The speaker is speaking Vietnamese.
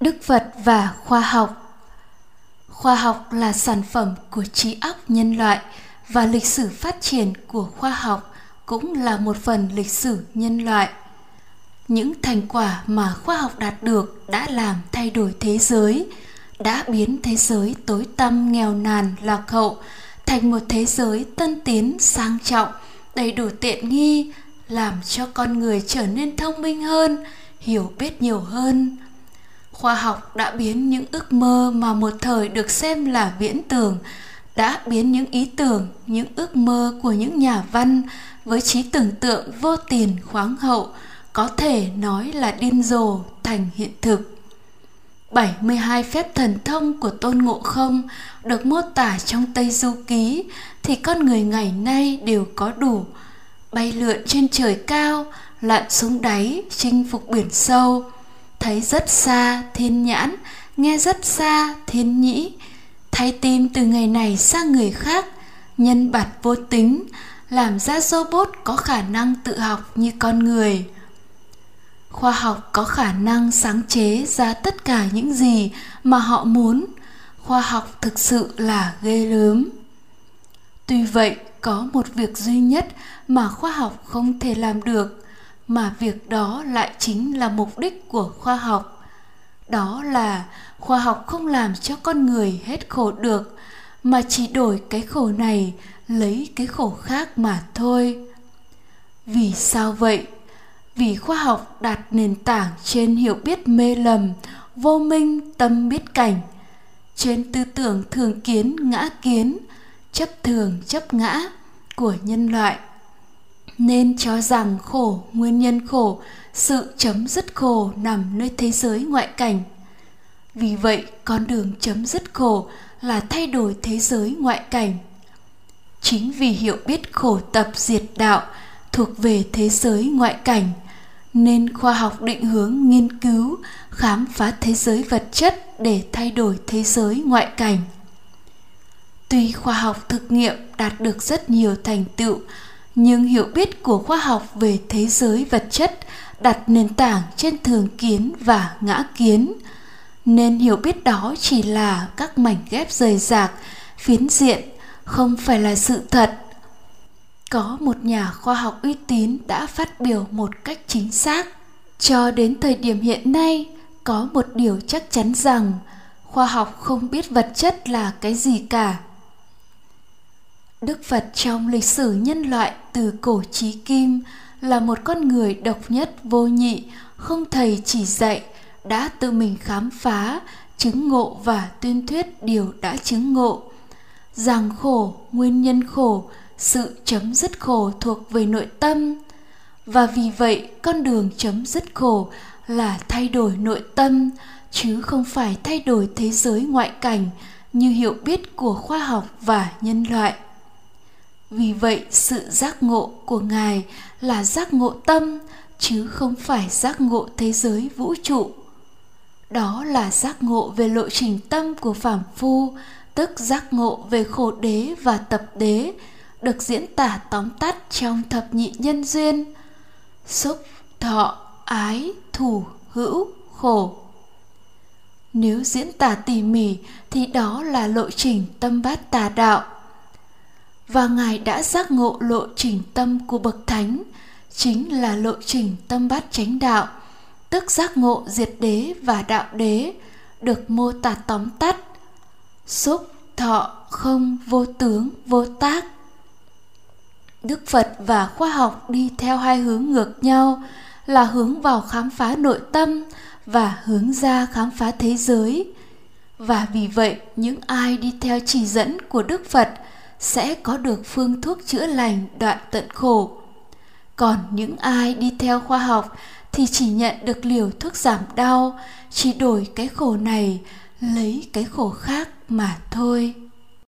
Đức Phật và khoa học Khoa học là sản phẩm của trí óc nhân loại và lịch sử phát triển của khoa học cũng là một phần lịch sử nhân loại. Những thành quả mà khoa học đạt được đã làm thay đổi thế giới, đã biến thế giới tối tăm nghèo nàn lạc hậu thành một thế giới tân tiến sang trọng, đầy đủ tiện nghi, làm cho con người trở nên thông minh hơn, hiểu biết nhiều hơn khoa học đã biến những ước mơ mà một thời được xem là viễn tưởng đã biến những ý tưởng những ước mơ của những nhà văn với trí tưởng tượng vô tiền khoáng hậu có thể nói là điên rồ thành hiện thực 72 phép thần thông của Tôn Ngộ Không được mô tả trong Tây Du Ký thì con người ngày nay đều có đủ. Bay lượn trên trời cao, lặn xuống đáy, chinh phục biển sâu, thấy rất xa thiên nhãn, nghe rất xa thiên nhĩ. Thay tim từ ngày này sang người khác, nhân bạt vô tính, làm ra robot có khả năng tự học như con người. Khoa học có khả năng sáng chế ra tất cả những gì mà họ muốn. Khoa học thực sự là ghê gớm tuy vậy, có một việc duy nhất mà khoa học không thể làm được mà việc đó lại chính là mục đích của khoa học. Đó là khoa học không làm cho con người hết khổ được, mà chỉ đổi cái khổ này, lấy cái khổ khác mà thôi. Vì sao vậy? Vì khoa học đặt nền tảng trên hiểu biết mê lầm, vô minh, tâm biết cảnh. Trên tư tưởng thường kiến, ngã kiến, chấp thường, chấp ngã của nhân loại nên cho rằng khổ, nguyên nhân khổ, sự chấm dứt khổ nằm nơi thế giới ngoại cảnh. Vì vậy, con đường chấm dứt khổ là thay đổi thế giới ngoại cảnh. Chính vì hiểu biết khổ tập diệt đạo thuộc về thế giới ngoại cảnh, nên khoa học định hướng nghiên cứu, khám phá thế giới vật chất để thay đổi thế giới ngoại cảnh. Tuy khoa học thực nghiệm đạt được rất nhiều thành tựu nhưng hiểu biết của khoa học về thế giới vật chất đặt nền tảng trên thường kiến và ngã kiến. Nên hiểu biết đó chỉ là các mảnh ghép rời rạc, phiến diện, không phải là sự thật. Có một nhà khoa học uy tín đã phát biểu một cách chính xác. Cho đến thời điểm hiện nay, có một điều chắc chắn rằng khoa học không biết vật chất là cái gì cả. Đức Phật trong lịch sử nhân loại từ cổ chí kim là một con người độc nhất vô nhị, không thầy chỉ dạy, đã tự mình khám phá, chứng ngộ và tuyên thuyết điều đã chứng ngộ. Rằng khổ, nguyên nhân khổ, sự chấm dứt khổ thuộc về nội tâm. Và vì vậy, con đường chấm dứt khổ là thay đổi nội tâm, chứ không phải thay đổi thế giới ngoại cảnh như hiểu biết của khoa học và nhân loại vì vậy, sự giác ngộ của ngài là giác ngộ tâm, chứ không phải giác ngộ thế giới vũ trụ. Đó là giác ngộ về lộ trình tâm của phàm phu, tức giác ngộ về khổ đế và tập đế, được diễn tả tóm tắt trong thập nhị nhân duyên, xúc, thọ, ái thủ hữu, khổ. Nếu diễn tả tỉ mỉ thì đó là lộ trình tâm bát tà đạo và ngài đã giác ngộ lộ trình tâm của bậc thánh, chính là lộ trình tâm bát chánh đạo, tức giác ngộ diệt đế và đạo đế, được mô tả tóm tắt. Xúc, thọ, không, vô tướng, vô tác. Đức phật và khoa học đi theo hai hướng ngược nhau, là hướng vào khám phá nội tâm và hướng ra khám phá thế giới. Và vì vậy, những ai đi theo chỉ dẫn của đức phật sẽ có được phương thuốc chữa lành đoạn tận khổ. Còn những ai đi theo khoa học thì chỉ nhận được liều thuốc giảm đau, chỉ đổi cái khổ này, lấy cái khổ khác mà thôi.